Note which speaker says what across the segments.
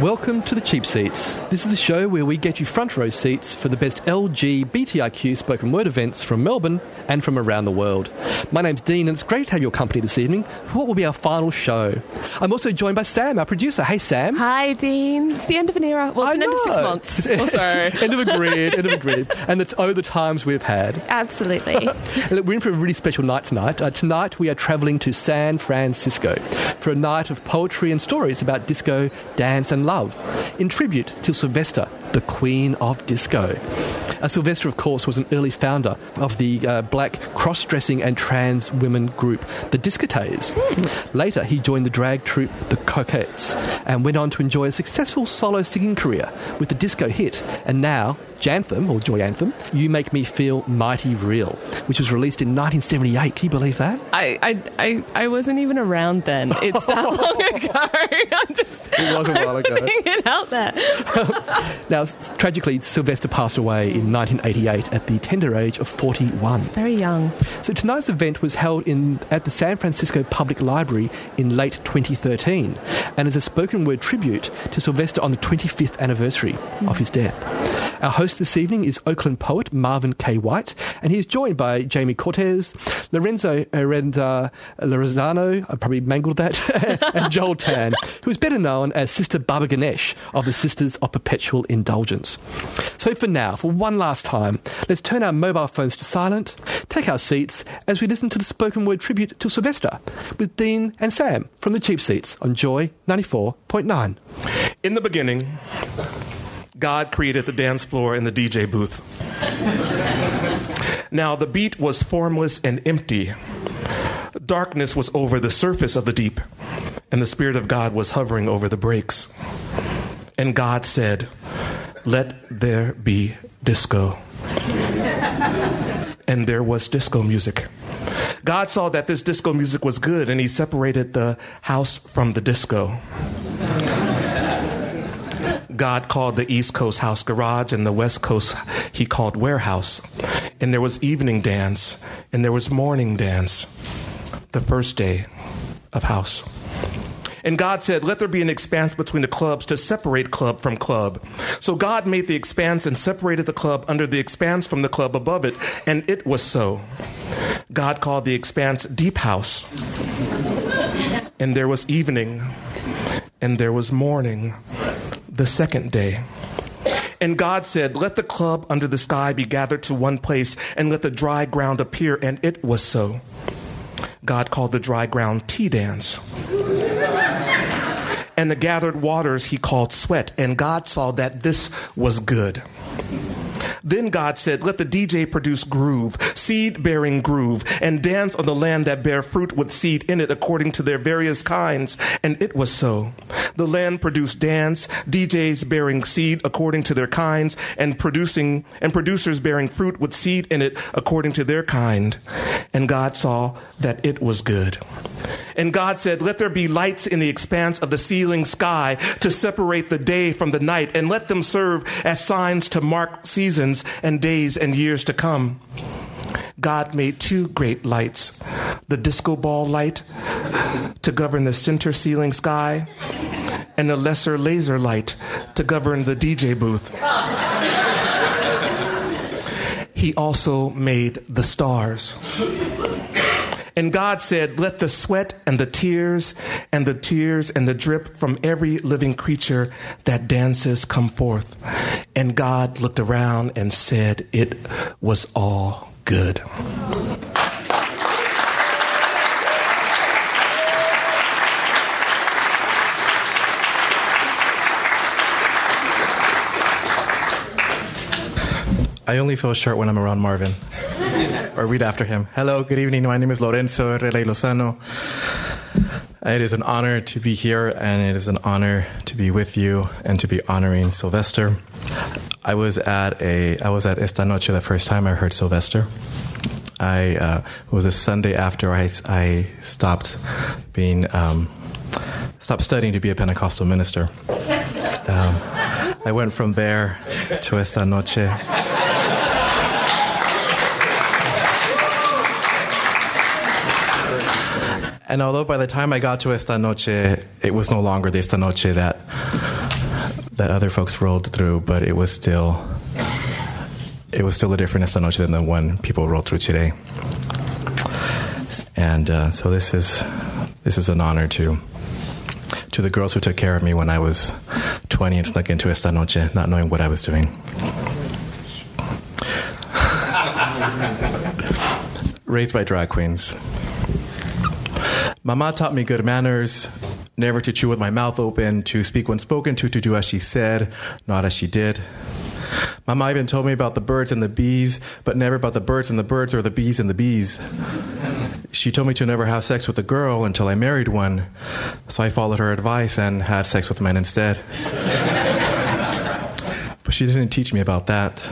Speaker 1: Welcome to the Cheap Seats. This is the show where we get you front row seats for the best LGBTIQ spoken word events from Melbourne and from around the world. My name's Dene, and it's great to have your company this evening for what will be our final show. I'm also joined by Sam, our producer. Hey, Sam.
Speaker 2: Hi, Dene. It's the end of an era. Well, it's
Speaker 1: I
Speaker 2: the end of six months
Speaker 1: It's-
Speaker 2: or so.
Speaker 1: end of a grid, end of a grid. And it's oh, the times we've had.
Speaker 2: Absolutely.
Speaker 1: Look, we're in for a really special night tonight. Uh, tonight we are travelling to San Francisco for a night of poetry and stories about disco, dance, and love, in tribute to Sylvester, the Queen of Disco. Uh, Sylvester, of course, was an early founder of the uh, black cross-dressing and trans women group, the Disquotays. Later, he joined the drag troupe, the Cockettes, and went on to enjoy a successful solo singing career with the disco hit, and now Jantham, or Joy Anthem, You Make Me Feel Mighty Real, which was released in 1978. Can you believe that?
Speaker 2: I, I, I, I wasn't even around then. It's that long ago.
Speaker 1: It was a while ago.
Speaker 2: it out there.
Speaker 1: Now, tragically, Sylvester passed away in 1988 at the tender age of 41.
Speaker 2: Very young.
Speaker 1: So tonight's event was held in at the San Francisco Public Library in late 2013 and is a spoken word tribute to Sylvester on the 25th anniversary of his death. Our host this evening is Oakland poet Marvin K. White, and he is joined by Jamie Cortez, Lorenzo Arenda Lorenzano, I probably mangled that, and Joel Tan, who is better known as uh, Sister Baba Ganesh of the Sisters of Perpetual Indulgence. So for now, for one last time, let's turn our mobile phones to silent, take our seats as we listen to the spoken word tribute to Sylvester with Dene and Sam from the Cheap Seats on Joy 94.9.
Speaker 3: In the beginning, God created the dance floor and the DJ booth. Now the beat was formless and empty. Darkness was over the surface of the deep, and the Spirit of God was hovering over the breaks. And God said, Let there be disco. And there was disco music. God saw that this disco music was good, and He separated the house from the disco. God called the East Coast house garage and the West Coast he called warehouse. And there was evening dance and there was morning dance, the first day of house. And God said, Let there be an expanse between the clubs to separate club from club. So God made the expanse and separated the club under the expanse from the club above it, and it was so. God called the expanse Deep House. And there was evening, and there was morning, the second day. And God said, Let the club under the sky be gathered to one place, and let the dry ground appear. And it was so. God called the dry ground tea dance. And the gathered waters he called sweat. And God saw that this was good. Then God said, Let the DJ produce groove, seed bearing groove, and dance on the land that bear fruit with seed in it according to their various kinds. And it was so. The land produced dance, DJs bearing seed according to their kinds, and producing and producers bearing fruit with seed in it according to their kind. And God saw that it was good. And God said, Let there be lights in the expanse of the ceiling sky to separate the day from the night, and let them serve as signs to mark seasons and days and years to come. God made two great lights the disco ball light to govern the center ceiling sky, and a lesser laser light to govern the DJ booth. He also made the stars. And God said, Let the sweat and the tears and the tears and the drip from every living creature that dances come forth. And God looked around and said, It was all good.
Speaker 4: I only feel short when I'm around Marvin. Or read after him. Hello, good evening. My name is Lorenzo Herrera y Lozano. It is an honor to be here, and it is an honor to be with you and to be honoring Sylvester. I was at a I was at Esta Noche the first time I heard Sylvester. I uh, it was a Sunday after I, I stopped being um, stopped studying to be a Pentecostal minister. Um, I went from there to Esta Noche. And although by the time I got to Esta Noche, it was no longer the Esta Noche that that other folks rolled through, but it was still it was still a different Esta Noche than the one people rolled through today. And uh, so this is this is an honor to to the girls who took care of me when I was 20 and snuck into Esta Noche, not knowing what I was doing. Raised by drag queens. Mama taught me good manners, never to chew with my mouth open, to speak when spoken to, to do as she said, not as she did. Mama even told me about the birds and the bees, but never about the birds and the birds or the bees and the bees. She told me to never have sex with a girl until I married one, so I followed her advice and had sex with men instead. but she didn't teach me about that.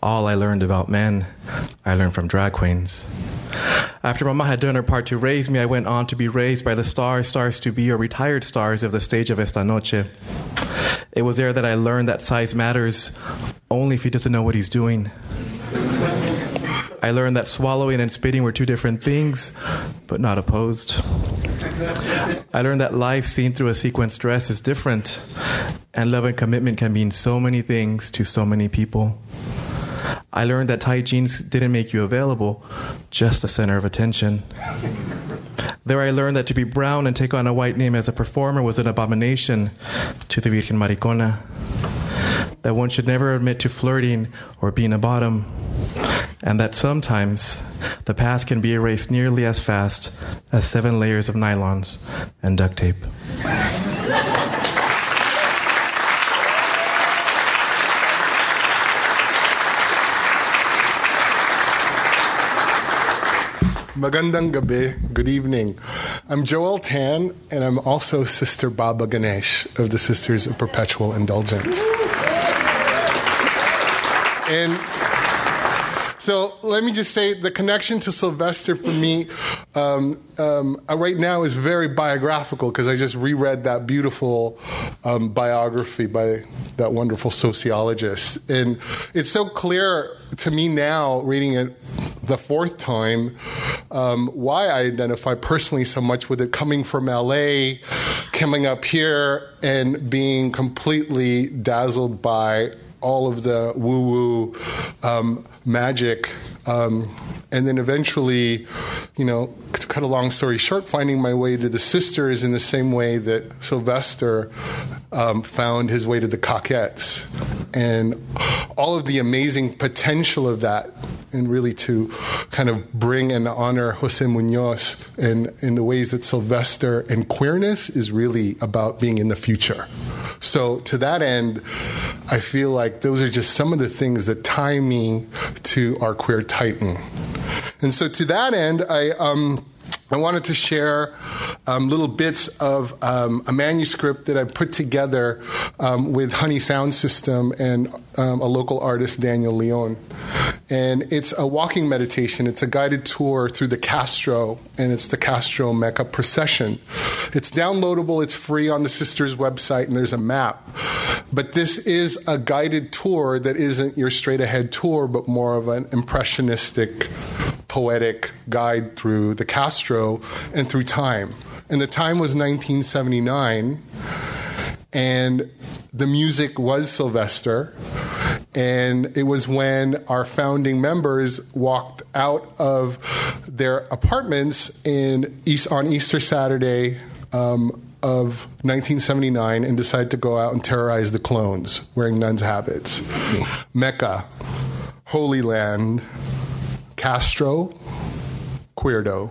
Speaker 4: All I learned about men, I learned from drag queens. After Mama had done her part to raise me, I went on to be raised by the stars, stars to be, or retired stars of the stage of Esta Noche. It was there that I learned that size matters only if he doesn't know what he's doing. I learned that swallowing and spitting were two different things, but not opposed. I learned that life seen through a sequence dress is different, and love and commitment can mean so many things to so many people. I learned that tight jeans didn't make you available, just the center of attention. There I learned that to be brown and take on a white name as a performer was an abomination to the Virgen Maricona. That one should never admit to flirting or being a bottom. And that sometimes the past can be erased nearly as fast as seven layers of nylons and duct tape.
Speaker 5: Magandang gabi. Good evening. I'm Joel Tan, and I'm also Sister Baba Ganesh of the Sisters of Perpetual Indulgence. And so let me just say the connection to Sylvester for me um, um, uh, right now is very biographical because I just reread that beautiful um, biography by that wonderful sociologist. And it's so clear to me now, reading it the fourth time, um, why I identify personally so much with it coming from LA, coming up here, and being completely dazzled by all of the woo woo um, magic. Um, and then eventually, you know, to cut a long story short, finding my way to the sisters in the same way that Sylvester um, found his way to the Cockettes. And all of the amazing potential of that, and really to kind of bring and honor Jose Munoz in, in the ways that Sylvester and queerness is really about being in the future. So, to that end, I feel like those are just some of the things that tie me to our queer titan. And so, to that end, I. Um, I wanted to share um, little bits of um, a manuscript that I put together um, with Honey Sound System and um, a local artist, Daniel Leon. And it's a walking meditation. It's a guided tour through the Castro, and it's the Castro Mecca procession. It's downloadable, it's free on the Sisters website, and there's a map. But this is a guided tour that isn't your straight ahead tour, but more of an impressionistic, poetic guide through the Castro and through time. And the time was 1979, and the music was Sylvester. And it was when our founding members walked out of their apartments in East, on Easter Saturday um, of 1979 and decided to go out and terrorize the clones wearing nuns' habits. Mecca, Holy Land, Castro, Queerdo.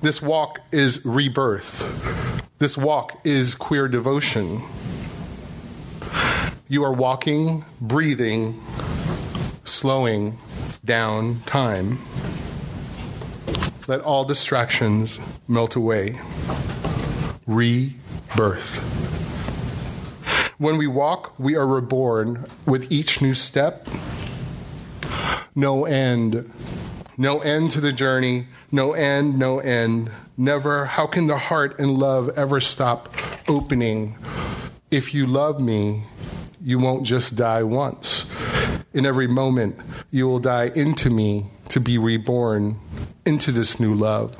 Speaker 5: This walk is rebirth. This walk is queer devotion. You are walking, breathing, slowing down time. Let all distractions melt away. Rebirth. When we walk, we are reborn with each new step. No end. No end to the journey. No end, no end. Never. How can the heart and love ever stop opening? If you love me, you won't just die once. In every moment, you will die into me to be reborn into this new love.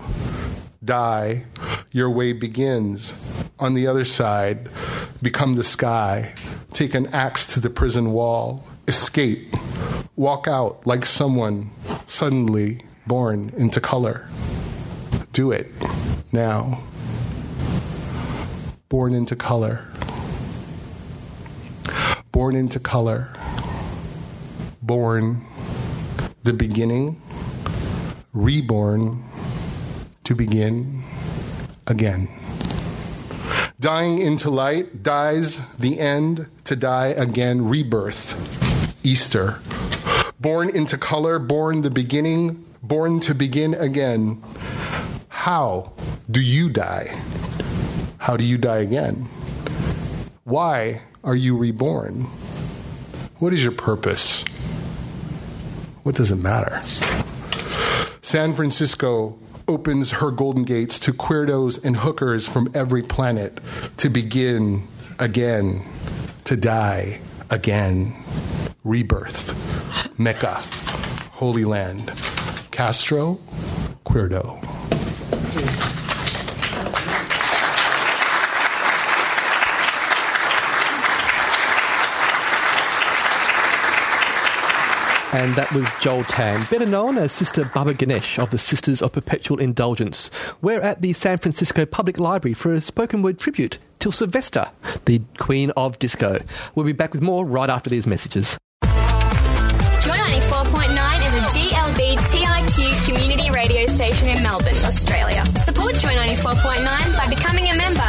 Speaker 5: Die, your way begins. On the other side, become the sky. Take an axe to the prison wall. Escape. Walk out like someone suddenly born into color. Do it now. Born into color. Born into color. Born the beginning. Reborn to begin again. Dying into light, dies the end to die again, rebirth, Easter. Born into color, born the beginning, born to begin again. How do you die? How do you die again? Why are you reborn? What is your purpose? What does it matter? San Francisco opens her golden gates to queerdos and hookers from every planet to begin again, to die again. Rebirth. Mecca. Holy Land. Castro. Queerdo.
Speaker 1: And that was Joel Tan, better known as Sister Baba Ganesh of the Sisters of Perpetual Indulgence. We're at the San Francisco Public Library for a spoken word tribute to Sylvester, the Queen of Disco. We'll be back with more right after these messages.
Speaker 6: Station in Melbourne, Australia. Support Joy 94.9 by becoming a member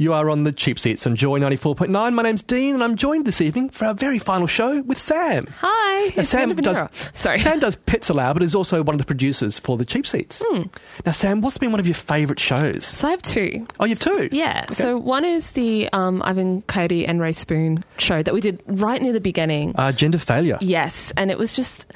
Speaker 1: You are on the cheap seats on Joy 94.9. My name's Dene, and I'm joined this evening for our very final show with Sam.
Speaker 2: Hi.
Speaker 1: Now, Sam does,
Speaker 2: Sorry.
Speaker 1: Sam does Pets Aloud, but is also one of the producers for the cheap seats.
Speaker 2: Hmm.
Speaker 1: Now, Sam, what's been one of your favourite shows?
Speaker 2: So I have two.
Speaker 1: Oh, you have two?
Speaker 2: Yeah. So one is the um, Ivan Coyote and Rae Spoon show that we did right near the beginning.
Speaker 1: Uh, gender failure.
Speaker 2: Yes, and it was just,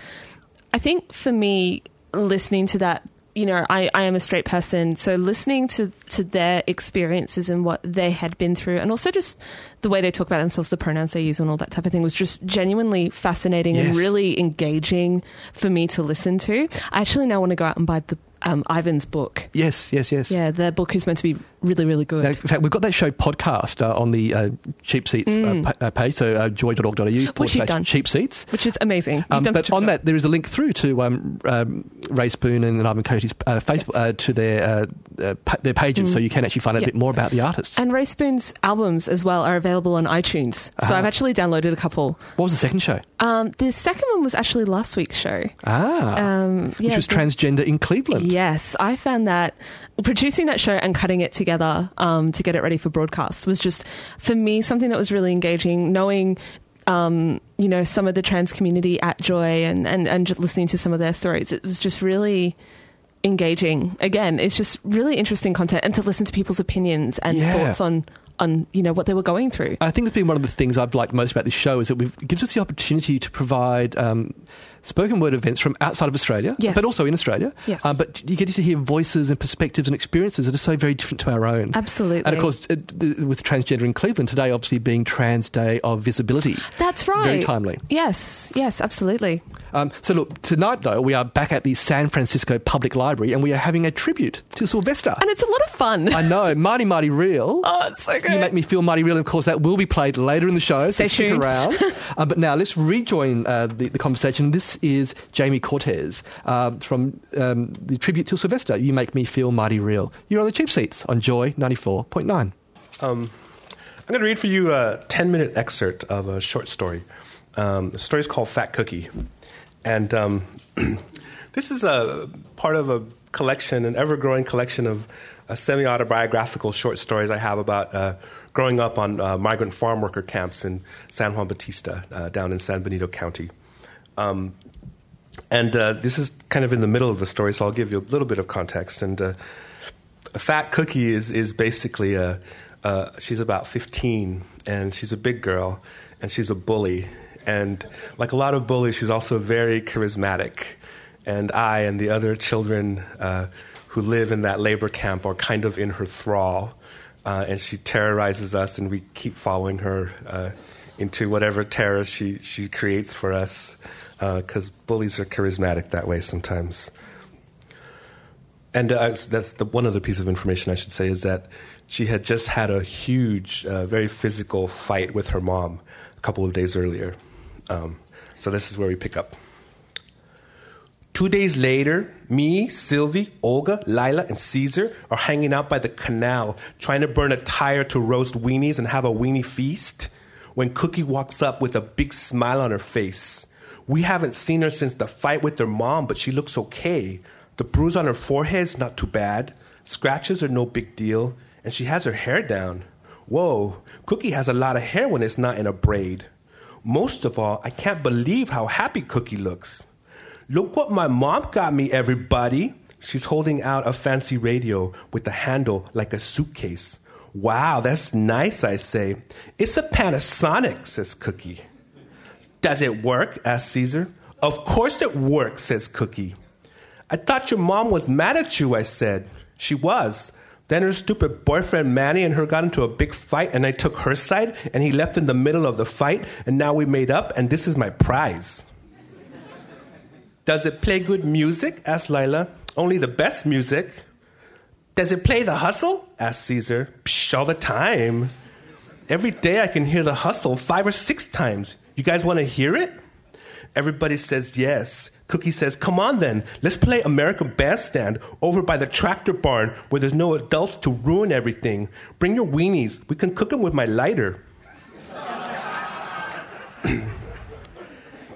Speaker 2: I think for me, listening to that, you know, I, I am a straight person, so listening to, to their experiences and what they had been through, and also just the way they talk about themselves, the pronouns they use, and all that type of thing was just genuinely fascinating and really engaging for me to listen to. I actually now want to go out and buy the um, Ivan's book.
Speaker 1: Yes, yes, yes.
Speaker 2: Yeah, the book is meant to be really, really good.
Speaker 1: Now, in fact, we've got that show podcast uh, on the uh, cheap seats uh, pa- uh, page, so uh, joy.org.au forward
Speaker 2: Mm. Which you've
Speaker 1: slash
Speaker 2: done.
Speaker 1: cheap seats.
Speaker 2: which is amazing.
Speaker 1: Um, but on that, there is a link through to um, um, Rae Spoon and Ivan Coyote's uh, Facebook
Speaker 2: Yes. Mm.
Speaker 1: uh, to their uh, uh, pa- their pages, so you can actually find out a bit more about the artists.
Speaker 2: And Rae Spoon's albums as well are available on iTunes. So
Speaker 1: Ah.
Speaker 2: I've actually downloaded a couple.
Speaker 1: what was the second show?
Speaker 2: Um, the second one was actually last week's show.
Speaker 1: Ah,
Speaker 2: Um,
Speaker 1: which was
Speaker 2: the-
Speaker 1: transgender in Cleveland.
Speaker 2: Yes, I found that producing that show and cutting it together um, to get it ready for broadcast was just, for me, something that was really engaging. Knowing, um, you know, some of the trans community at Joy and, and, and just listening to some of their stories, it was just really engaging. Again, it's just really interesting content and to listen to people's opinions and
Speaker 1: Yeah.
Speaker 2: thoughts on, on, you know, what they were going through.
Speaker 1: I think it's been one of the things I've liked most about this show is that it gives us the opportunity to provide um, spoken word events from outside of Australia,
Speaker 2: Yes.
Speaker 1: but also in Australia.
Speaker 2: Yes.
Speaker 1: Uh, but you get to hear voices and perspectives and experiences that are so very different to our own.
Speaker 2: Absolutely.
Speaker 1: And of course, the- with transgender in Cleveland today, obviously being Trans Day of Visibility.
Speaker 2: That's right.
Speaker 1: Very timely.
Speaker 2: Yes, yes, absolutely.
Speaker 1: Um, so look, tonight though, we are back at the San Francisco Public Library and we are having a tribute to Sylvester.
Speaker 2: And it's a lot of fun.
Speaker 1: I know, Mighty Mighty Real.
Speaker 2: oh, it's so good.
Speaker 1: You make me feel mighty real. Of course, that will be played later in the show.
Speaker 2: Stay
Speaker 1: so stick
Speaker 2: tuned.
Speaker 1: around. uh, but now let's rejoin uh, the, the conversation. This is Jamie Cortez uh, from um, the tribute to Sylvester. You make me feel mighty real. You're on the cheap seats on Joy ninety four point nine.
Speaker 7: Um, I'm going to read for you a 10 minute excerpt of a short story. Um, the story is called Fat Cookie. And um, this is a part of a collection, an ever growing collection of uh, semi autobiographical short stories I have about uh, growing up on uh, migrant farm worker camps in San Juan Bautista, uh, down in San Benito County. Um, and uh, this is kind of in the middle of the story, so I'll give you a little bit of context. And uh, a fat cookie is, is basically a, uh, she's about 15, and she's a big girl, and she's a bully. And like a lot of bullies, she's also very charismatic. And I and the other children uh, who live in that labor camp are kind of in her thrall. Uh, and she terrorizes us, and we keep following her uh, into whatever terror she, she creates for us, because bullies are charismatic that way sometimes. And uh, that's the one other piece of information I should say is that she had just had a huge, uh, very physical fight with her mom a couple of days earlier. Um, so this is where we pick up. Two days later, me, Sylvie, Olga, Lila, and Caesar are hanging out by the canal trying to burn a tire to roast weenies and have a weenie feast when Cookie walks up with a big smile on her face. We haven't seen her since the fight with her mom, but she looks okay. The bruise on her forehead is not too bad. Scratches are no big deal, and she has her hair down. Whoa, Cookie has a lot of hair when it's not in a braid. Most of all, I can't believe how happy Cookie looks. Look what my mom got me, everybody. She's holding out a fancy radio with a handle like a suitcase. Wow, that's nice, I say. It's a Panasonic, says Cookie. Does it work? asks Caesar. Of course it works, says Cookie. I thought your mom was mad at you, I said. She was. Then her stupid boyfriend Manny and her got into a big fight, and I took her side, and he left in the middle of the fight, and now we made up, and this is my prize. Does it play good music? asked Lila. Only the best music. Does it play the hustle? asked Caesar. Psh, all the time. Every day I can hear the hustle five or six times. You guys want to hear it? Everybody says yes. Cookie says, Come on then, let's play American Bandstand over by the tractor barn where there's no adults to ruin everything. Bring your weenies. We can cook them with my lighter.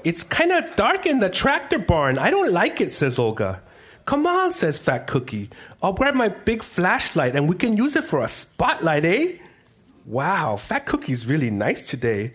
Speaker 7: It's kind of dark in the tractor barn. I don't like it, says Olga. Come on, says Fat Cookie. I'll grab my big flashlight and we can use it for a spotlight, eh? Wow, Fat Cookie's really nice today.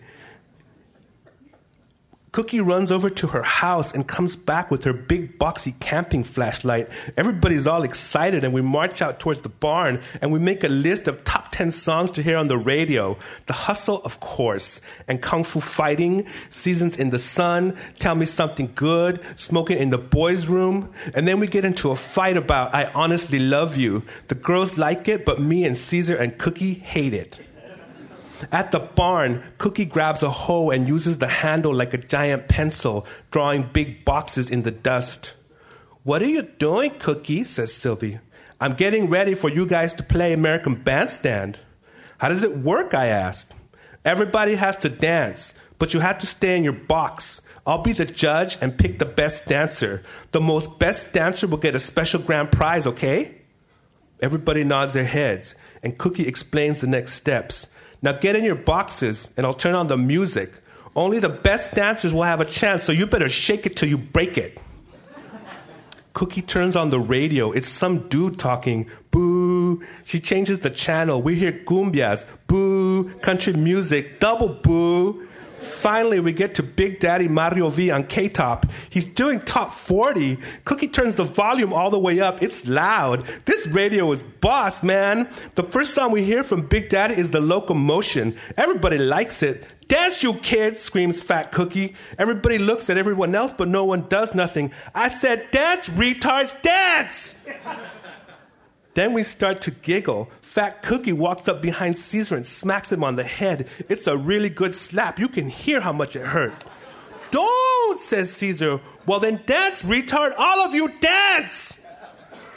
Speaker 7: Cookie runs over to her house and comes back with her big boxy camping flashlight. Everybody's all excited and we march out towards the barn and we make a list of top 10 songs to hear on the radio. The Hustle, of course, and Kung Fu Fighting, Seasons in the Sun, Tell Me Something Good, Smoking in the Boys' Room. And then we get into a fight about I Honestly Love You. The girls like it, but me and Caesar and Cookie hate it. At the barn, Cookie grabs a hoe and uses the handle like a giant pencil, drawing big boxes in the dust. What are you doing, Cookie? says Sylvie. I'm getting ready for you guys to play American Bandstand. How does it work? I asked. Everybody has to dance, but you have to stay in your box. I'll be the judge and pick the best dancer. The most best dancer will get a special grand prize, okay? Everybody nods their heads, and Cookie explains the next steps. Now get in your boxes and I'll turn on the music. Only the best dancers will have a chance, so you better shake it till you break it. Cookie turns on the radio. It's some dude talking. Boo. She changes the channel. We hear cumbias. Boo. Country music. Double boo. Finally, we get to Big Daddy Mario V on K Top. He's doing top 40. Cookie turns the volume all the way up. It's loud. This radio is boss, man. The first song we hear from Big Daddy is The Locomotion. Everybody likes it. Dance, you kids, screams Fat Cookie. Everybody looks at everyone else, but no one does nothing. I said, dance, retards, dance! Then we start to giggle. Fat Cookie walks up behind Caesar and smacks him on the head. It's a really good slap. You can hear how much it hurt. Don't, says Caesar. Well, then dance, retard. All of you dance!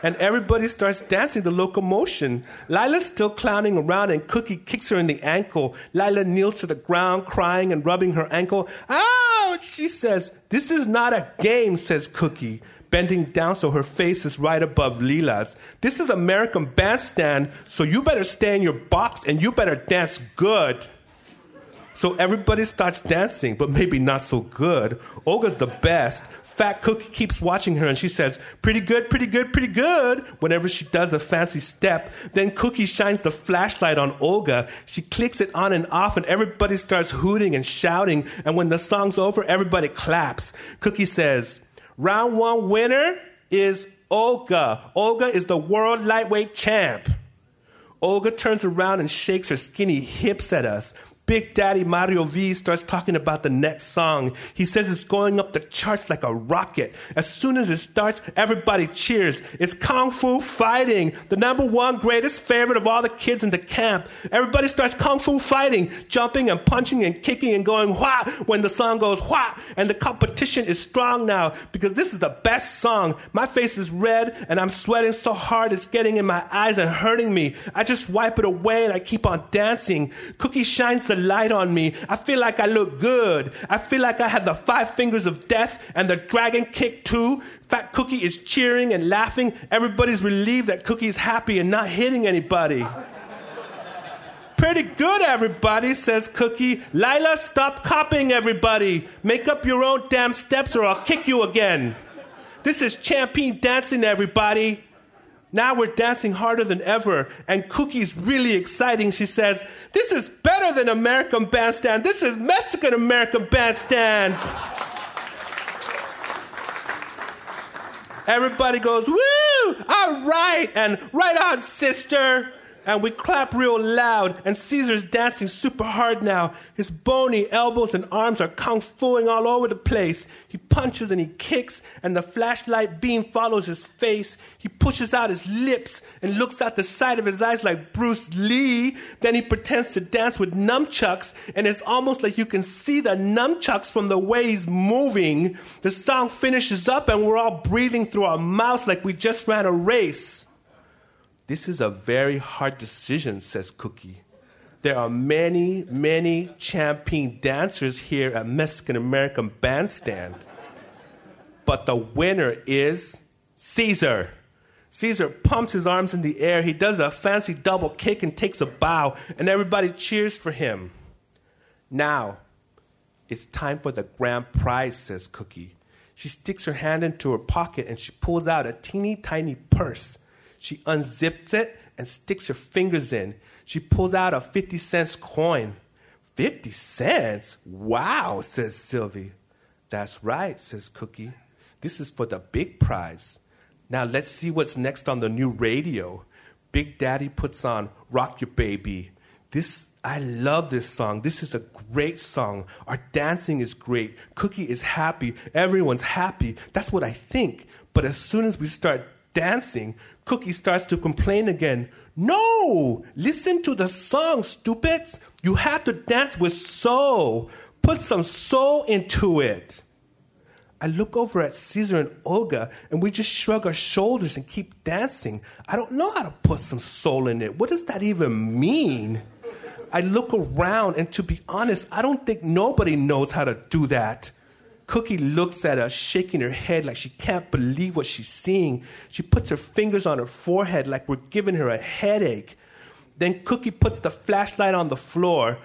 Speaker 7: And everybody starts dancing the locomotion. Lila's still clowning around, and Cookie kicks her in the ankle. Lila kneels to the ground, crying and rubbing her ankle. Ouch! She says, This is not a game, says Cookie bending down so her face is right above Lila's. This is American Bandstand, so you better stay in your box and you better dance good. So everybody starts dancing, but maybe not so good. Olga's the best. Fat Cookie keeps watching her and she says, Pretty good, pretty good, pretty good, whenever she does a fancy step. Then Cookie shines the flashlight on Olga. She clicks it on and off and everybody starts hooting and shouting. And when the song's over, everybody claps. Cookie says, Round one winner is Olga. Olga is the world lightweight champ. Olga turns around and shakes her skinny hips at us. Big Daddy Mario V starts talking about the next song. He says it's going up the charts like a rocket. As soon as it starts, everybody cheers. It's Kung Fu Fighting, the number one greatest favorite of all the kids in the camp. Everybody starts Kung Fu Fighting, jumping and punching and kicking and going wha when the song goes wha. And the competition is strong now because this is the best song. My face is red and I'm sweating so hard it's getting in my eyes and hurting me. I just wipe it away and I keep on dancing. Cookie shines the light on me. I feel like I look good. I feel like I have the five fingers of death and the dragon kick too. Fat Cookie is cheering and laughing. Everybody's relieved that Cookie's happy and not hitting anybody. Pretty good, everybody, says Cookie. Lila, stop copying everybody. Make up your own damn steps or I'll kick you again. This is champion dancing, everybody. Now we're dancing harder than ever, and Cookie's really exciting. She says, This is better than American Bandstand. This is Mexican American Bandstand. Everybody goes, Woo! All right! And right on, sister! And we clap real loud, and Caesar's dancing super hard now. His bony elbows and arms are kung fuing all over the place. He punches and he kicks, and the flashlight beam follows his face. He pushes out his lips and looks out the side of his eyes like Bruce Lee. Then he pretends to dance with nunchucks, and it's almost like you can see the nunchucks from the way he's moving. The song finishes up, and we're all breathing through our mouths like we just ran a race. This is a very hard decision, says Cookie. There are many, many champion dancers here at Mexican American Bandstand. But the winner is Caesar. Caesar pumps his arms in the air. He does a fancy double kick and takes a bow, and everybody cheers for him. Now, it's time for the grand prize, says Cookie. She sticks her hand into her pocket and she pulls out a teeny tiny purse. She unzips it and sticks her fingers in. She pulls out a 50 cents coin. 50 cents? Wow, says Sylvie. That's right, says Cookie. This is for the big prize. Now let's see what's next on the new radio. Big Daddy puts on Rock Your Baby. This I love this song. This is a great song. Our dancing is great. Cookie is happy. Everyone's happy. That's what I think. But as soon as we start dancing, Cookie starts to complain again. No! Listen to the song, stupids! You have to dance with soul. Put some soul into it. I look over at Caesar and Olga, and we just shrug our shoulders and keep dancing. I don't know how to put some soul in it. What does that even mean? I look around, and to be honest, I don't think nobody knows how to do that. Cookie looks at us, shaking her head like she can't believe what she's seeing. She puts her fingers on her forehead like we're giving her a headache. Then Cookie puts the flashlight on the floor,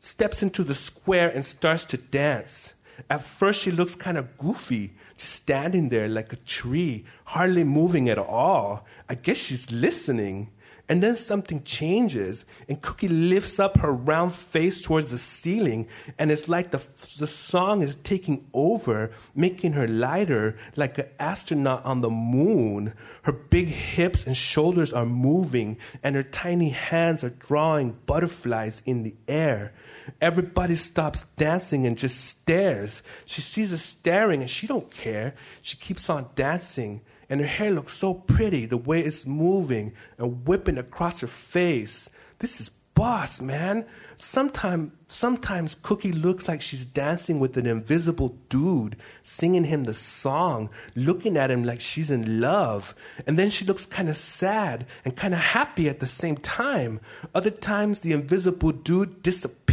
Speaker 7: steps into the square, and starts to dance. At first, she looks kind of goofy, just standing there like a tree, hardly moving at all. I guess she's listening. And then something changes, and Cookie lifts up her round face towards the ceiling, and it's like the, the song is taking over, making her lighter, like an astronaut on the moon. Her big hips and shoulders are moving, and her tiny hands are drawing butterflies in the air. Everybody stops dancing and just stares. She sees us staring, and she don't care. She keeps on dancing and her hair looks so pretty the way it's moving and whipping across her face. This is boss, man. Sometimes, sometimes Cookie looks like she's dancing with an invisible dude, singing him the song, looking at him like she's in love. And then she looks kind of sad and kind of happy at the same time. Other times, the invisible dude disappears.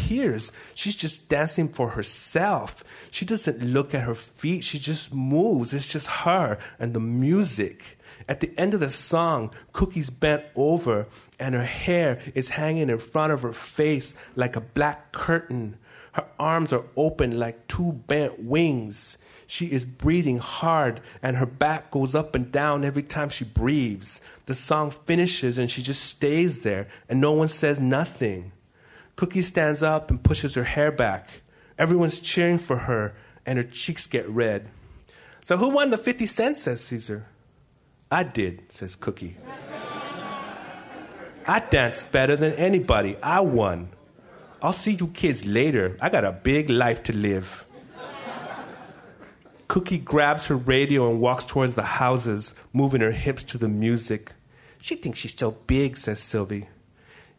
Speaker 7: She's just dancing for herself. She doesn't look at her feet, she just moves. It's just her and the music. At the end of the song, Cookie's bent over and her hair is hanging in front of her face like a black curtain. Her arms are open like two bent wings. She is breathing hard, and her back goes up and down every time she breathes. The song finishes, and she just stays there, and no one says nothing. Cookie stands up and pushes her hair back. Everyone's cheering for her, and her cheeks get red. So, who won the 50 cents? says Caesar. I did, says Cookie. I danced better than anybody. I won. I'll see you kids later. I got a big life to live. Cookie grabs her radio and walks towards the houses, moving her hips to the music. She thinks she's so big, says Sylvie.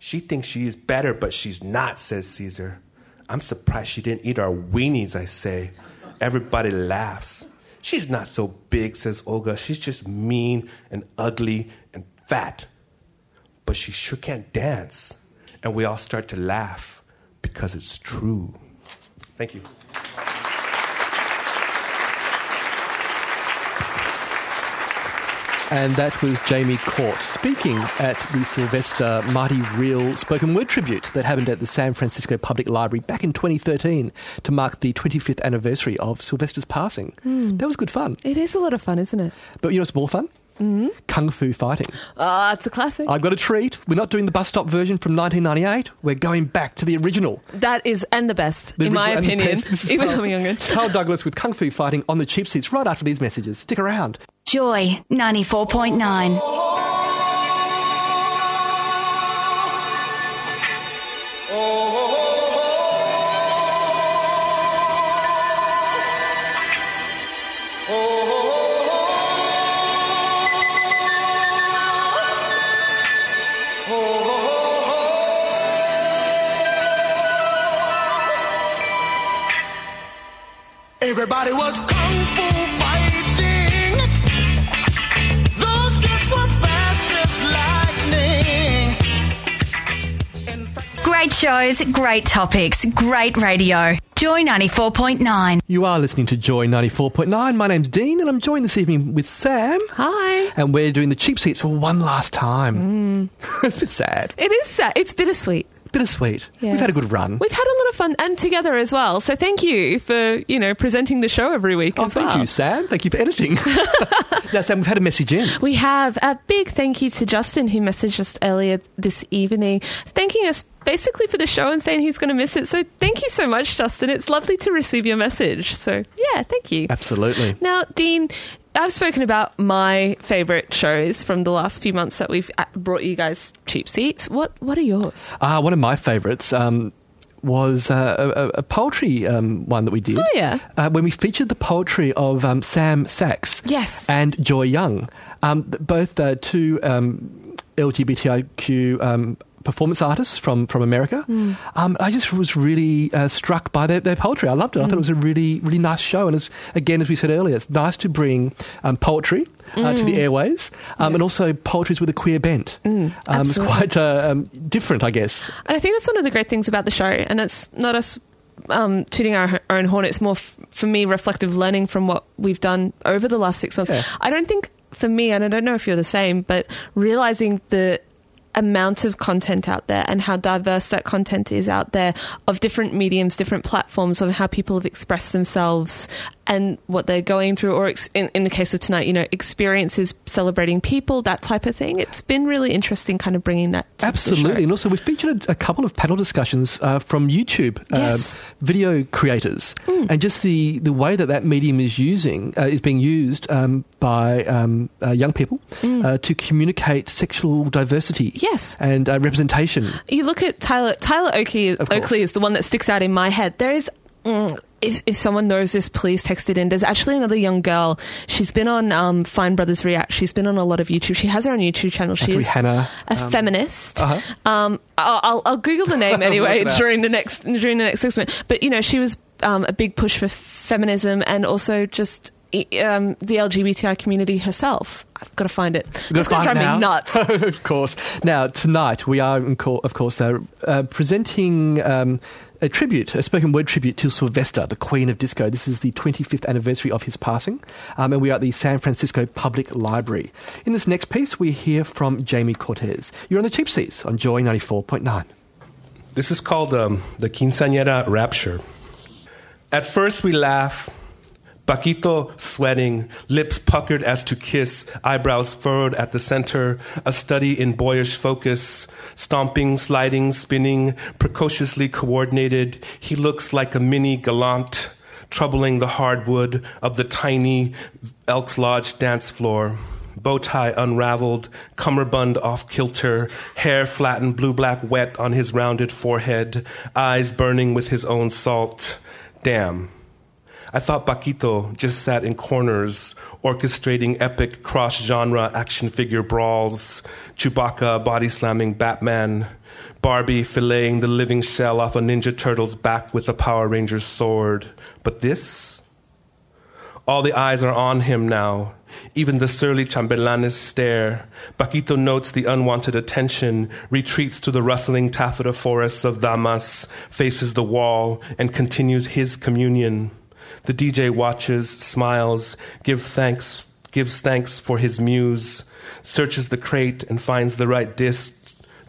Speaker 7: She thinks she is better, but she's not, says Caesar. I'm surprised she didn't eat our weenies, I say. Everybody laughs. She's not so big, says Olga. She's just mean and ugly and fat. But she sure can't dance. And we all start to laugh because it's true. Thank you.
Speaker 1: And that was Jamie Court speaking at the Sylvester Mighty Real spoken word tribute that happened at the San Francisco Public Library back in 2013 to mark the 25th anniversary of Sylvester's passing. Hmm. That was good fun.
Speaker 2: It is a lot of fun, isn't it?
Speaker 1: But you know what's more fun? Mm-hmm. Kung Fu fighting.
Speaker 2: Ah, it's a classic.
Speaker 1: I've got a treat. We're not doing the bus stop version from 1998. We're going back to the original.
Speaker 2: that is, and the best,
Speaker 1: The
Speaker 2: in my
Speaker 1: original and the
Speaker 2: opinion,
Speaker 1: best. This is
Speaker 2: even
Speaker 1: Carl-
Speaker 2: though I'm younger.
Speaker 1: Carl Douglas with Kung Fu fighting on the cheap seats right after these messages. Stick around.
Speaker 8: Joy 94.9.
Speaker 9: Everybody was kung fu fighting. Those kids were fast as lightning. Fact,
Speaker 8: Great shows, great topics, great radio. Joy 94.9.
Speaker 1: You are listening to Joy 94.9. My name's Dene, and I'm joined this evening with Sam.
Speaker 2: Hi.
Speaker 1: And we're doing the cheap seats for one last time. Mm. it's a bit sad.
Speaker 2: It is sad. It's bittersweet.
Speaker 1: Bittersweet.
Speaker 2: Yes.
Speaker 1: We've had a good run.
Speaker 2: We've had a lot of fun and together as well. So thank you for, you know, presenting the show every week
Speaker 1: Oh, thank
Speaker 2: well.
Speaker 1: you, Sam. Thank you for editing. now, Sam, we've had a message in.
Speaker 2: We have a big thank you to Justin who messaged us earlier this evening, thanking us basically for the show and saying he's going to miss it. So thank you so much, Justin. It's lovely to receive your message. So yeah, thank you.
Speaker 1: Absolutely.
Speaker 2: Now, Dene, I've spoken about my favourite shows from the last few months that we've uh, brought you guys cheap seats. What What are yours?
Speaker 1: Uh, one of my favourites um, was uh, a, a- a poetry um, one that we did.
Speaker 2: Oh, yeah.
Speaker 1: Uh, when we featured the poetry of um, Sam Sax.
Speaker 2: Yes.
Speaker 1: And Joy Young. Um, both uh, two um, LGBTIQ um, performance artists from, from America.
Speaker 2: Hmm.
Speaker 1: Um, I just was really uh, struck by their, their poetry. I loved it. I
Speaker 2: Hmm.
Speaker 1: thought it was a really, really nice show. And it's, again, as we said earlier, it's nice to bring um, poetry uh, to the airways um, and also poetries with a queer bent. um, it's
Speaker 2: Hmm.
Speaker 1: quite uh, um, different, I guess.
Speaker 2: And I think that's one of the great things about the show, and it's not us um, tooting our own horn. It's more, f- for me, reflective learning from what we've done over the last six months.
Speaker 1: Yeah.
Speaker 2: I don't think, for me, and I don't know if you're the same, but realizing the amount of content out there and how diverse that content is out there of different mediums, different platforms, of how people have expressed themselves and what they're going through, or ex- in, in the case of tonight, you know, experiences celebrating people, that type of thing. It's been really interesting kind of bringing that to the
Speaker 1: Absolutely. And also, we've featured a, a couple of panel discussions uh, from YouTube uh,
Speaker 2: Yes.
Speaker 1: video creators.
Speaker 2: Hmm.
Speaker 1: And just the, the way that that medium is using uh, is being used um, by um, uh, young people uh, to communicate sexual diversity.
Speaker 2: Yes.
Speaker 1: and uh, representation.
Speaker 2: You look at Tyler. Tyler Oakley. Oakley is the one that sticks out in my head. There is. Mm, if, if someone knows this, please text it in. There's actually another young girl. She's been on um, Fine Brothers React. She's been on a lot of YouTube. She has her own YouTube channel. She
Speaker 1: Like
Speaker 2: is
Speaker 1: Rihanna,
Speaker 2: a feminist.
Speaker 1: uh-huh.
Speaker 2: Um, I'll, I'll, I'll Google the name anyway
Speaker 1: look it up.
Speaker 2: during the next during the next segment. But you know, she was um, a big push for feminism and also just. Um, the LGBTI community herself. I've got to find it. It's going
Speaker 1: to
Speaker 2: drive
Speaker 1: find
Speaker 2: me
Speaker 1: now.
Speaker 2: nuts.
Speaker 1: of course. Now, tonight, we are, co- of course, uh, uh, presenting um, a tribute, a spoken word tribute to Sylvester, the Queen of Disco. This is the 25th anniversary of his passing, um, and we are at the San Francisco Public Library. In this next piece, we hear from Jamie Cortez. You're on the cheap seats on Joy 94.9.
Speaker 7: This is called um, the Quinceañera Rapture. At first, we laugh, Paquito sweating, lips puckered as to kiss, eyebrows furrowed at the center, a study in boyish focus, stomping, sliding, spinning, precociously coordinated. He looks like a mini gallant, troubling the hardwood of the tiny Elks Lodge dance floor bow tie unraveled, cummerbund off kilter, hair flattened blue black wet on his rounded forehead, eyes burning with his own salt. Damn. I thought Paquito just sat in corners, orchestrating epic cross genre action figure brawls, Chewbacca body slamming Batman, Barbie filleting the living shell off a Ninja Turtle's back with a Power Ranger's sword. But this? All the eyes are on him now, even the surly chambelanes stare. Paquito notes the unwanted attention, retreats to the rustling taffeta forests of Damas, faces the wall, and continues his communion. The DJ watches, smiles, give thanks, gives thanks for his muse, searches the crate and finds the right disc,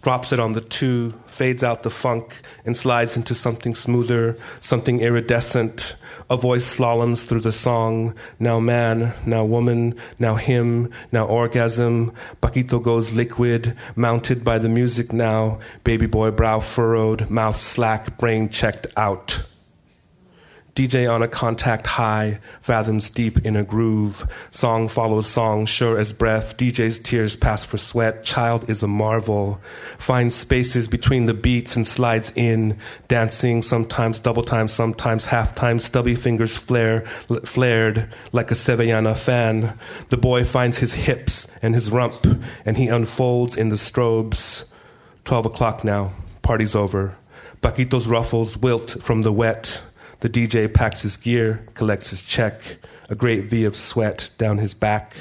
Speaker 7: drops it on the two, fades out the funk, and slides into something smoother, something iridescent. A voice slaloms through the song. Now man, now woman, now him, now orgasm. Paquito goes liquid, mounted by the music now. Baby boy brow furrowed, mouth slack, brain checked out. DJ on a contact high, fathoms deep in a groove. Song follows song, sure as breath. DJ's tears pass for sweat. Child is a marvel. Finds spaces between the beats and slides in. Dancing, sometimes double time, sometimes half time. Stubby fingers flare, flared like a Sevillana fan. The boy finds his hips and his rump, and he unfolds in the strobes. Twelve o'clock now. Party's over. Paquito's ruffles wilt from the wet. The DJ packs his gear, collects his check, a great V of sweat down his back.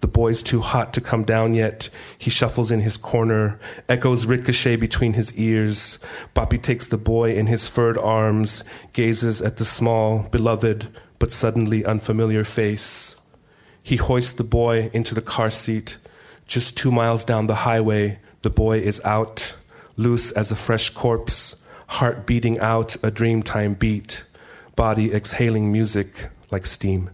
Speaker 7: The boy's too hot to come down yet. He shuffles in his corner, echoes ricochet between his ears. Papi takes the boy in his furred arms, gazes at the small, beloved, but suddenly unfamiliar face. He hoists the boy into the car seat. Just two miles down the highway, the boy is out, loose as a fresh corpse, heart beating out a dreamtime beat body exhaling music like steam.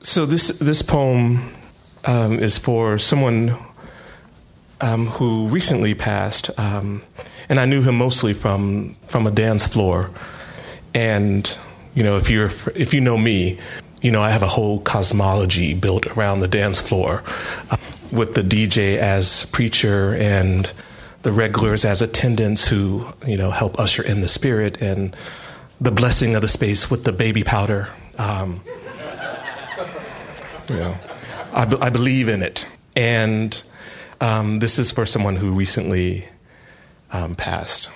Speaker 3: So this this poem um, is for someone um, who recently passed, um, and I knew him mostly from from a dance floor. And you know, if you're if you know me, you know I have a whole cosmology built around the dance floor, uh, with the DJ as preacher and the regulars as attendants who you know help usher in the spirit and the blessing of the space with the baby powder. Um, you know, I, be- I believe in it. And um, this is for someone who recently um, passed.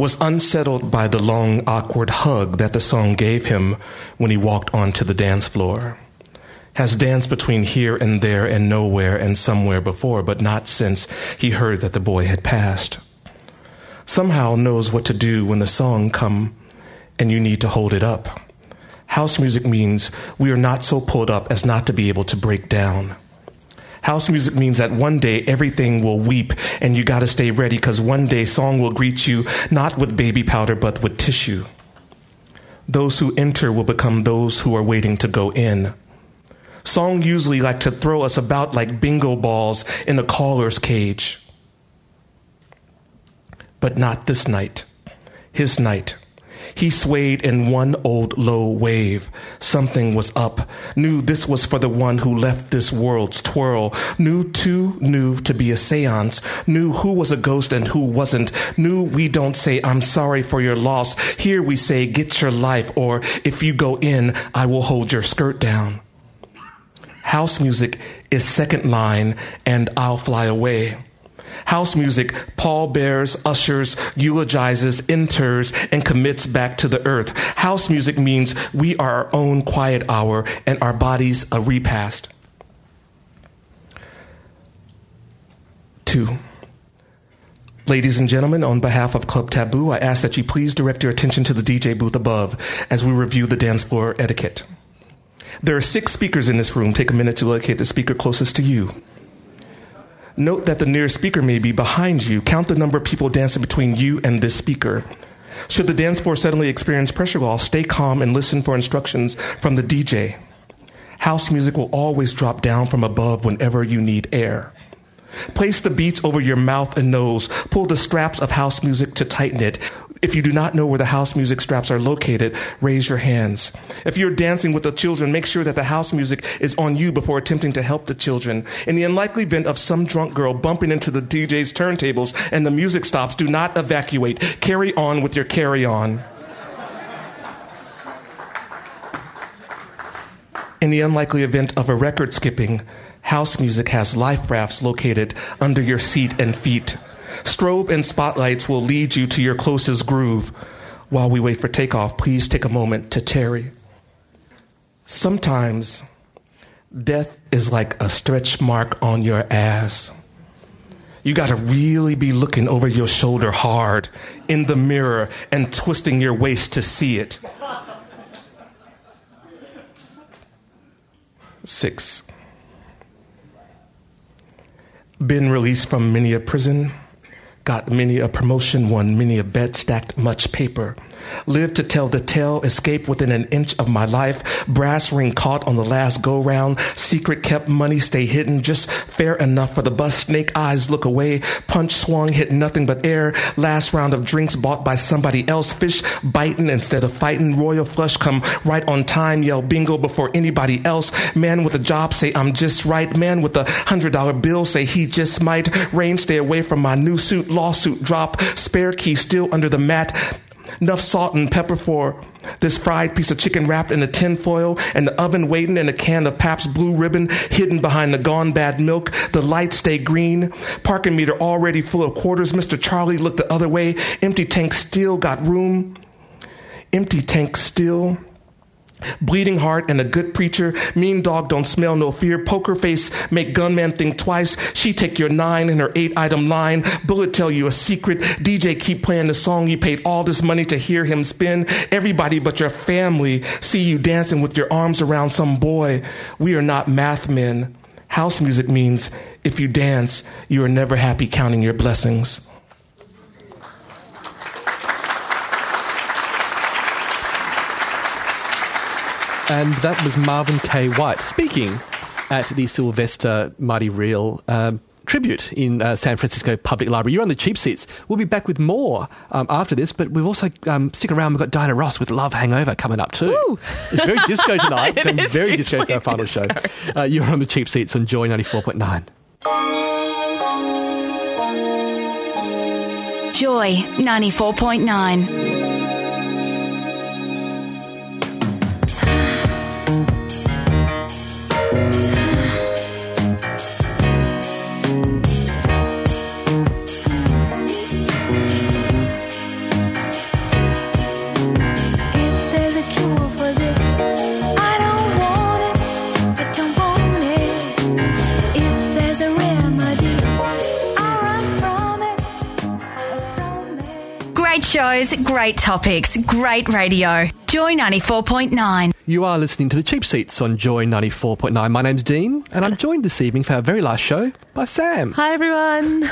Speaker 3: Was unsettled by the long, awkward hug that the song gave him when he walked onto the dance floor. Has danced between here and there and nowhere and somewhere before, but not since he heard that the boy had passed. Somehow knows what to do when the song come and you need to hold it up. House music means we are not so pulled up as not to be able to break down. House music means that one day everything will weep and you gotta stay ready because one day song will greet you not with baby powder but with tissue. Those who enter will become those who are waiting to go in. Song usually like to throw us about like bingo balls in a caller's cage. But not this night. His night. He swayed in one old low wave. Something was up. Knew this was for the one who left this world's twirl. Knew too knew to be a seance. Knew who was a ghost and who wasn't. Knew we don't say, I'm sorry for your loss. Here we say, get your life, or if you go in, I will hold your skirt down. House music is second line, and I'll fly away. House music, pall bears, ushers, eulogizes, enters, and commits back to the earth. House music means we are our own quiet hour and our bodies a repast. Two. Ladies and gentlemen, on behalf of Club Taboo, I ask that you please direct your attention to the DJ booth above as we review the dance floor etiquette. There are six speakers in this room. Take a minute to locate the speaker closest to you. Note that the nearest speaker may be behind you. Count the number of people dancing between you and this speaker. Should the dance floor suddenly experience pressure loss, stay calm and listen for instructions from the DJ. House music will always drop down from above whenever you need air. Place the beats over your mouth and nose. Pull the straps of house music to tighten it. If you do not know where the house music straps are located, raise your hands. If you're dancing with the children, make sure that the house music is on you before attempting to help the children. In the unlikely event of some drunk girl bumping into the DJ's turntables and the music stops, do not evacuate. Carry on with your carry on. In the unlikely event of a record skipping, house music has life rafts located under your seat and feet. Strobe and spotlights will lead you to your closest groove. While we wait for takeoff, please take a moment to tarry. Sometimes death is like a stretch mark on your ass. You gotta really be looking over your shoulder hard in the mirror and twisting your waist to see it. Six. Been released from many a prison, got many a promotion, won many a bet, stacked much paper. Lived to tell the tale, escape within an inch of my life. Brass ring caught on the last go round. Secret kept money stay hidden, just fair enough for the bus. Snake eyes look away. Punch swung, hit nothing but air. Last round of drinks bought by somebody else. Fish biting instead of fighting. Royal flush come right on time. Yell bingo before anybody else. Man with a job say I'm just right. Man with a hundred dollar bill say he just might. Rain stay away from my new suit. Lawsuit drop. Spare key still under the mat. Enough salt and pepper for this fried piece of chicken wrapped in the tin foil and the oven waiting and a can of Pabst Blue Ribbon hidden behind the gone bad milk. The lights stay green. Parking meter already full of quarters. Mr. Charlie looked the other way. Empty tank still got room. Empty tank still. Bleeding heart and a good preacher. Mean dog don't smell no fear. Poker face make gunman think twice. She take your nine in her eight item line. Bullet tell you a secret. DJ keep playing the song you paid all this money to hear him spin. Everybody but your family see you dancing with your arms around some boy. We are not math men. House music means if you dance, you are never happy counting your blessings.
Speaker 1: And that was Marvin K. White speaking at the Sylvester Mighty Real um, tribute in uh, San Francisco Public Library. You're on the cheap seats. We'll be back with more um, after this, but we've also, um, stick around, we've got Diana Ross with Love Hangover coming up too.
Speaker 2: Woo.
Speaker 1: It's very disco tonight.
Speaker 2: It
Speaker 1: Going
Speaker 2: is
Speaker 1: very disco for our final
Speaker 2: disco.
Speaker 1: show. Uh, you're on the cheap seats on Joy 94.9.
Speaker 8: Joy 94.9.
Speaker 9: If
Speaker 8: shows, great topics, great radio. Joy 94.9.
Speaker 1: You are listening to the cheap seats on Joy 94.9. My name's Dene, and I'm joined this evening for our very last show by Sam.
Speaker 2: Hi, everyone.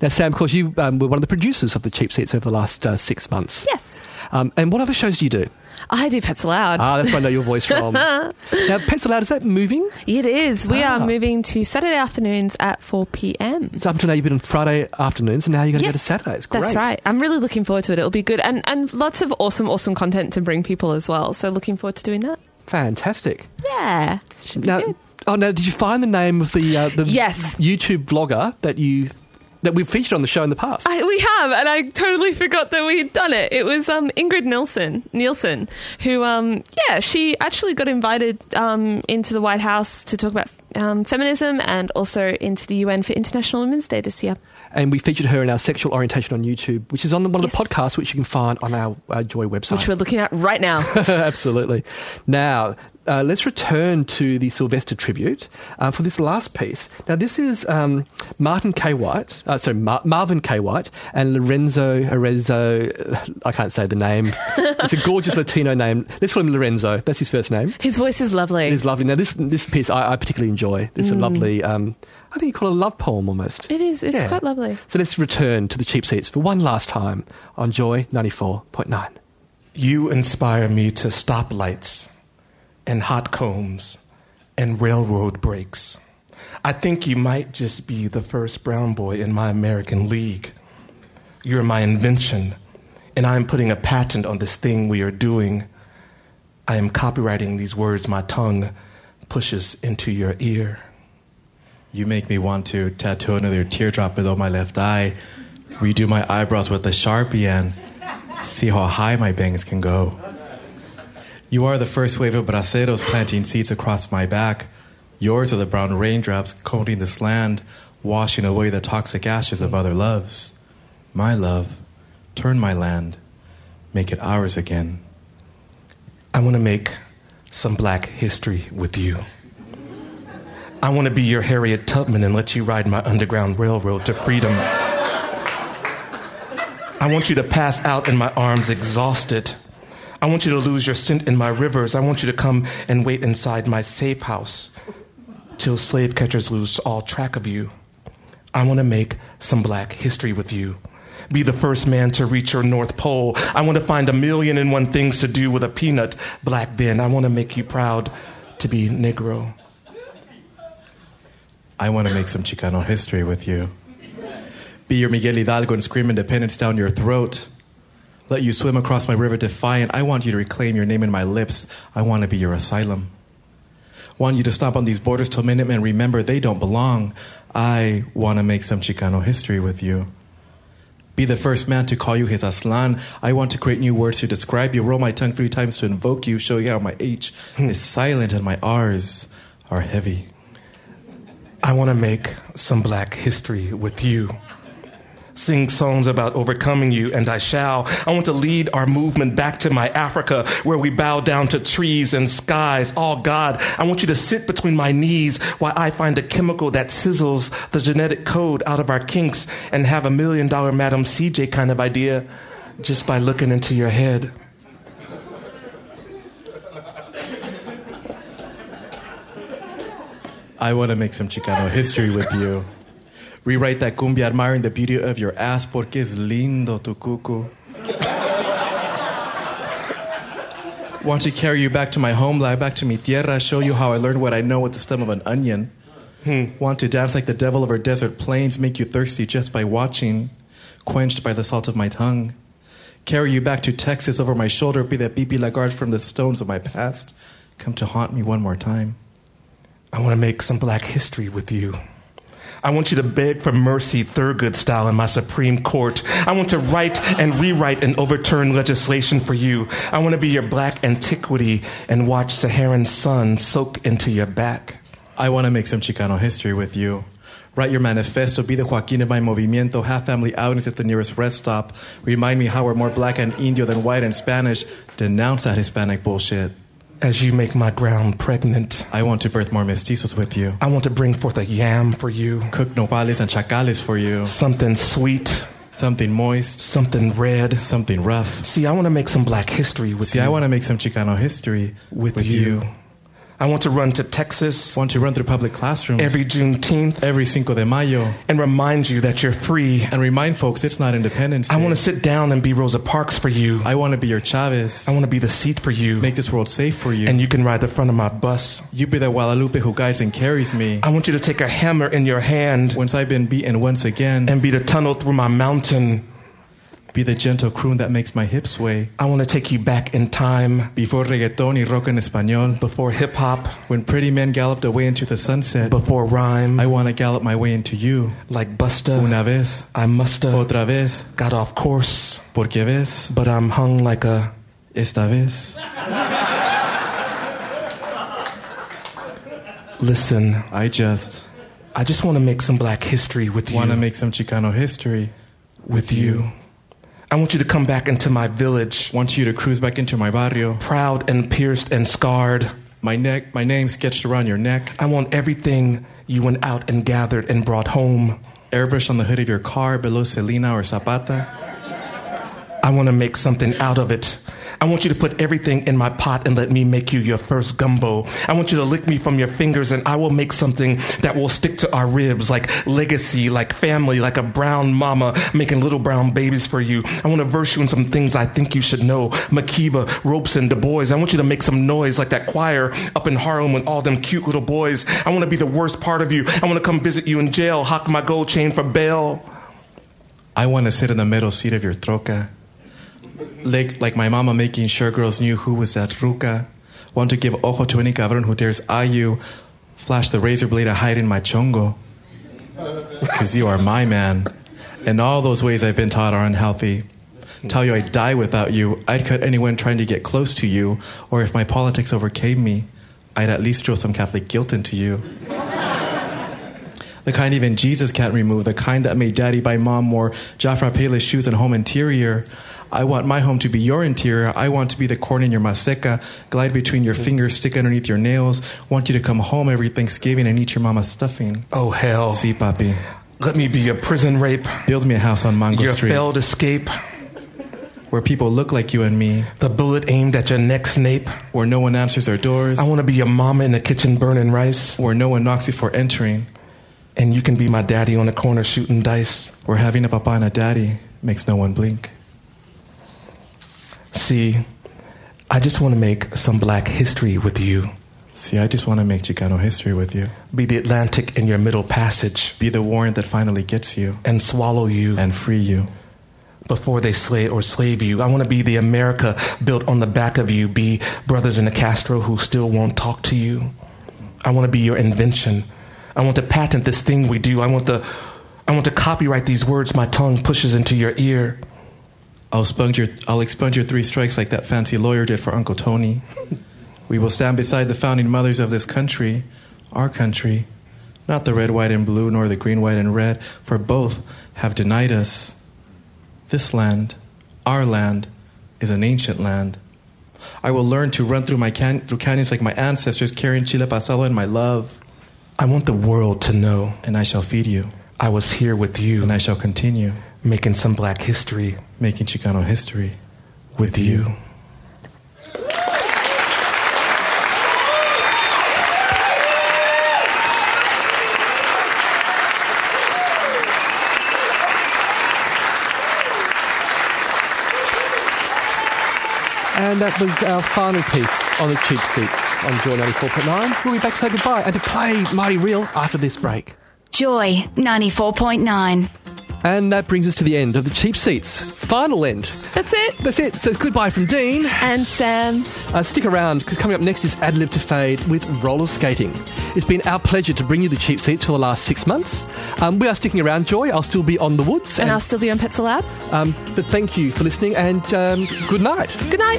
Speaker 1: Now, Sam, of course, you um, were one of the producers of the cheap seats over the last uh, six months.
Speaker 2: Yes.
Speaker 1: Um, and what other shows do you do?
Speaker 2: I do Pets Aloud.
Speaker 1: Ah, that's where I know your voice from. now, Pets Aloud, is that moving?
Speaker 2: it is. We
Speaker 1: Ah.
Speaker 2: are moving to Saturday afternoons at 4 p.m.
Speaker 1: So up until now, you've been on Friday afternoons, and now you're going to go to Saturdays. Great.
Speaker 2: That's right. I'm really looking forward to it. It'll be good. And, and lots of awesome, awesome content to bring people as well. So looking forward to doing that.
Speaker 1: Fantastic.
Speaker 2: Yeah. Should be
Speaker 1: Now,
Speaker 2: good.
Speaker 1: oh, now, did you find the name of the, uh, the
Speaker 2: Yes.
Speaker 1: YouTube vlogger that you that we've featured on the show in the past?
Speaker 2: I, we have, and I totally forgot that we'd done it. It was um, Ingrid Nilsen, Nilsen, who, um, yeah, she actually got invited um, into the White House to talk about um, feminism and also into the UN for International Women's Day this year.
Speaker 1: and we featured her in our sexual orientation on YouTube, which is on the, one of the podcasts which you can find on our uh, Joy website.
Speaker 2: Which we're looking at right now.
Speaker 1: Absolutely. Now, uh, let's return to the Sylvester tribute uh, for this last piece. Now, this is um, Martin K. White, uh, sorry, Mar- Marvin K. White and Lorenzo Arezzo. I can't say the name. it's a gorgeous Latino name. Let's call him Lorenzo. That's his first name.
Speaker 2: His voice is lovely.
Speaker 1: It is lovely. Now, this this piece I, I particularly enjoy. It's a lovely. Um, I think you call it a love poem almost.
Speaker 2: It is. It's
Speaker 1: Yeah.
Speaker 2: quite lovely.
Speaker 1: So let's return to the cheap seats for one last time on Joy 94.9.
Speaker 3: You inspire me to stoplights and hot combs and railroad brakes. I think you might just be the first brown boy in my American league. You're my invention, and I'm putting a patent on this thing we are doing. I am copywriting these words my tongue pushes into your ear.
Speaker 4: You make me want to tattoo another teardrop below my left eye, redo my eyebrows with a sharpie, and see how high my bangs can go. You are the first wave of braceros planting seeds across my back. Yours are the brown raindrops coating this land, washing away the toxic ashes of other loves. My love, turn my land, make it ours again.
Speaker 3: I want to make some black history with you. I want to be your Harriet Tubman and let you ride my Underground Railroad to freedom. I want you to pass out in my arms exhausted. I want you to lose your scent in my rivers. I want you to come and wait inside my safe house till slave catchers lose all track of you. I want to make some black history with you. Be the first man to reach your North Pole. I want to find a million and one things to do with a peanut black then. I want to make you proud to be Negro.
Speaker 4: I want to make some Chicano history with you. Be your Miguel Hidalgo and scream independence down your throat. Let you swim across my river defiant. I want you to reclaim your name in my lips. I want to be your asylum. Want you to stop on these borders till Minutemen remember they don't belong. I want to make some Chicano history with you. Be the first man to call you his Aztlán. I want to create new words to describe you. Roll my tongue three times to invoke you, show you how my H hmm. is silent and my R's are heavy.
Speaker 3: I want to make some black history with you. Sing songs about overcoming you, and I shall. I want to lead our movement back to my Africa, where we bow down to trees and skies. All God, I want you to sit between my knees while I find a chemical that sizzles the genetic code out of our kinks and have a million dollar Madam CJ kind of idea just by looking into your head.
Speaker 4: I want to make some Chicano history with you. Rewrite that cumbia admiring the beauty of your ass porque es lindo tu cucu. Want to carry you back to my homeland, back to mi tierra, show you how I learned what I know with the stem of an onion. Hmm. Want to dance like the devil over desert plains, make you thirsty just by watching, quenched by the salt of my tongue. Carry you back to Texas over my shoulder, be that Bibi Lagarde from the stones of my past. Come to haunt me one more time.
Speaker 3: I want to make some black history with you. I want you to beg for mercy, Thurgood style, in my Supreme Court. I want to write and rewrite and overturn legislation for you. I want to be your black antiquity and watch Saharan sun soak into your back.
Speaker 4: I want to make some Chicano history with you. Write your manifesto, be the Joaquin of my movimiento, have family outings at the nearest rest stop. Remind me how we're more black and Indio than white and Spanish. Denounce that Hispanic bullshit.
Speaker 3: As you make my ground pregnant,
Speaker 4: I want to birth more mestizos with you.
Speaker 3: I want to bring forth a yam for you.
Speaker 4: Cook nopales and chacales for you.
Speaker 3: Something sweet,
Speaker 4: Something moist,
Speaker 3: something red.
Speaker 4: something rough.
Speaker 3: See, I want to make some black history with
Speaker 4: See,
Speaker 3: you.
Speaker 4: I want to make some Chicano history
Speaker 3: with, you. I want to run to Texas I
Speaker 4: Want to run through public classrooms
Speaker 3: every Juneteenth
Speaker 4: every Cinco de Mayo
Speaker 3: and remind you that you're free.
Speaker 4: and remind folks it's not Independence
Speaker 3: I want to sit down and be Rosa Parks for you.
Speaker 4: I want to be your Chavez.
Speaker 3: I want to be the seat for you.
Speaker 4: Make this world safe for you.
Speaker 3: and you can ride the front of my bus.
Speaker 4: you be the Guadalupe who guides and carries me.
Speaker 3: I want you to take a hammer in your hand
Speaker 4: Once I've been beaten once again,
Speaker 3: and be the tunnel through my mountain.
Speaker 4: Be the gentle croon that makes my hips sway.
Speaker 3: I want to take you back in time
Speaker 4: Before reggaeton y rock en español,
Speaker 3: before hip hop,
Speaker 4: when pretty men galloped away into the sunset,
Speaker 3: before rhyme,
Speaker 4: I want to gallop my way into you.
Speaker 3: like Busta.
Speaker 4: Una vez,
Speaker 3: I musta
Speaker 4: otra vez,
Speaker 3: got off course,
Speaker 4: porque ves,
Speaker 3: but I'm hung like a.
Speaker 4: esta vez.
Speaker 3: Listen,
Speaker 4: I just
Speaker 3: I just want to make some black history with you.
Speaker 4: want to make some Chicano history
Speaker 3: with you. I want you to come back into my village,
Speaker 4: Want you to cruise back into my barrio.
Speaker 3: proud and pierced and scarred.
Speaker 4: My neck, my name sketched around your neck.
Speaker 3: I want everything you went out and gathered and brought home.
Speaker 4: Airbrush on the hood of your car below Selena or Zapata.
Speaker 3: I want to make something out of it. I want you to put everything in my pot and let me make you your first gumbo. I want you to lick me from your fingers and I will make something that will stick to our ribs like legacy, like family, like a brown mama making little brown babies for you. I want to verse you in some things I think you should know. Makeba, Robeson, Du Bois. I want you to make some noise like that choir up in Harlem with all them cute little boys. I want to be the worst part of you. I want to come visit you in jail, hock my gold chain for bail.
Speaker 4: I want to sit in the middle seat of your troca. Like, like my mama making sure girls knew who was that ruca. Want to give ojo to any cabron who dares you. Flash the razor blade I hide in my chongo. Because you are my man. And all those ways I've been taught are unhealthy. Tell you I'd die without you. I'd cut anyone trying to get close to you. Or if my politics overcame me, I'd at least throw some Catholic guilt into you. The kind even Jesus can't remove, the kind that made daddy buy mom more Jafra Payless shoes and home interior. I want my home to be your interior. I want to be the corn in your maseca, glide between your fingers, stick underneath your nails. Want you to come home every Thanksgiving and eat your mama's stuffing.
Speaker 3: Oh, hell.
Speaker 4: See, papi.
Speaker 3: Let me be your prison rape,
Speaker 4: Build me a house on Mango
Speaker 3: your
Speaker 4: Street
Speaker 3: failed escape,
Speaker 4: where people look like you and me,
Speaker 3: the bullet aimed at your neck snape.
Speaker 4: where no one answers their doors,
Speaker 3: I want to be your mama in the kitchen burning rice,
Speaker 4: where no one knocks before entering,
Speaker 3: and you can be my daddy on the corner shooting dice.
Speaker 4: where having a papa and a daddy makes no one blink.
Speaker 3: See, I just want to make some black history with you.
Speaker 4: See, I just want to make Chicano history with you.
Speaker 3: Be the Atlantic in your middle passage
Speaker 4: Be the warrant that finally gets you
Speaker 3: and swallow you
Speaker 4: and free you.
Speaker 3: before they slay or slave you. I want to be the America built on the back of you. Be brothers in the Castro who still won't talk to you. I want to be your invention. I want to patent this thing we do. I want the I want to copyright these words my tongue pushes into your ear.
Speaker 4: I'll expunge your I'll expunge your three strikes like that fancy lawyer did for Uncle Tony. We will stand beside the founding mothers of this country, our country, not the red, white, and blue, nor the green, white, and red, for both have denied us. This land, our land, is an ancient land. I will learn to run through my can- through canyons like my ancestors, carrying Chile pasado in my love,
Speaker 3: I want the world to know
Speaker 4: and I shall feed you,
Speaker 3: I was here with you,
Speaker 4: and I shall continue
Speaker 3: making some black history
Speaker 4: making Chicano history.
Speaker 3: with you.
Speaker 1: And that was our final piece on the cheap seats on Joy 94.9. We'll be back to say goodbye and to play Mighty Real after this break.
Speaker 8: Joy 94.9.
Speaker 1: And that brings us to the end of the cheap seats. Final end.
Speaker 2: That's it.
Speaker 1: That's it. So it's goodbye from Dene.
Speaker 2: And Sam.
Speaker 1: Uh, stick around because coming up next is Ad Lib to Fade with roller skating. It's been our pleasure to bring you the cheap seats for the last six months. Um, we are sticking around, Joy. I'll still be on the woods.
Speaker 2: And I'll still be on Pizza Lab.
Speaker 1: um, but thank you for listening and um, good night.
Speaker 2: Good night.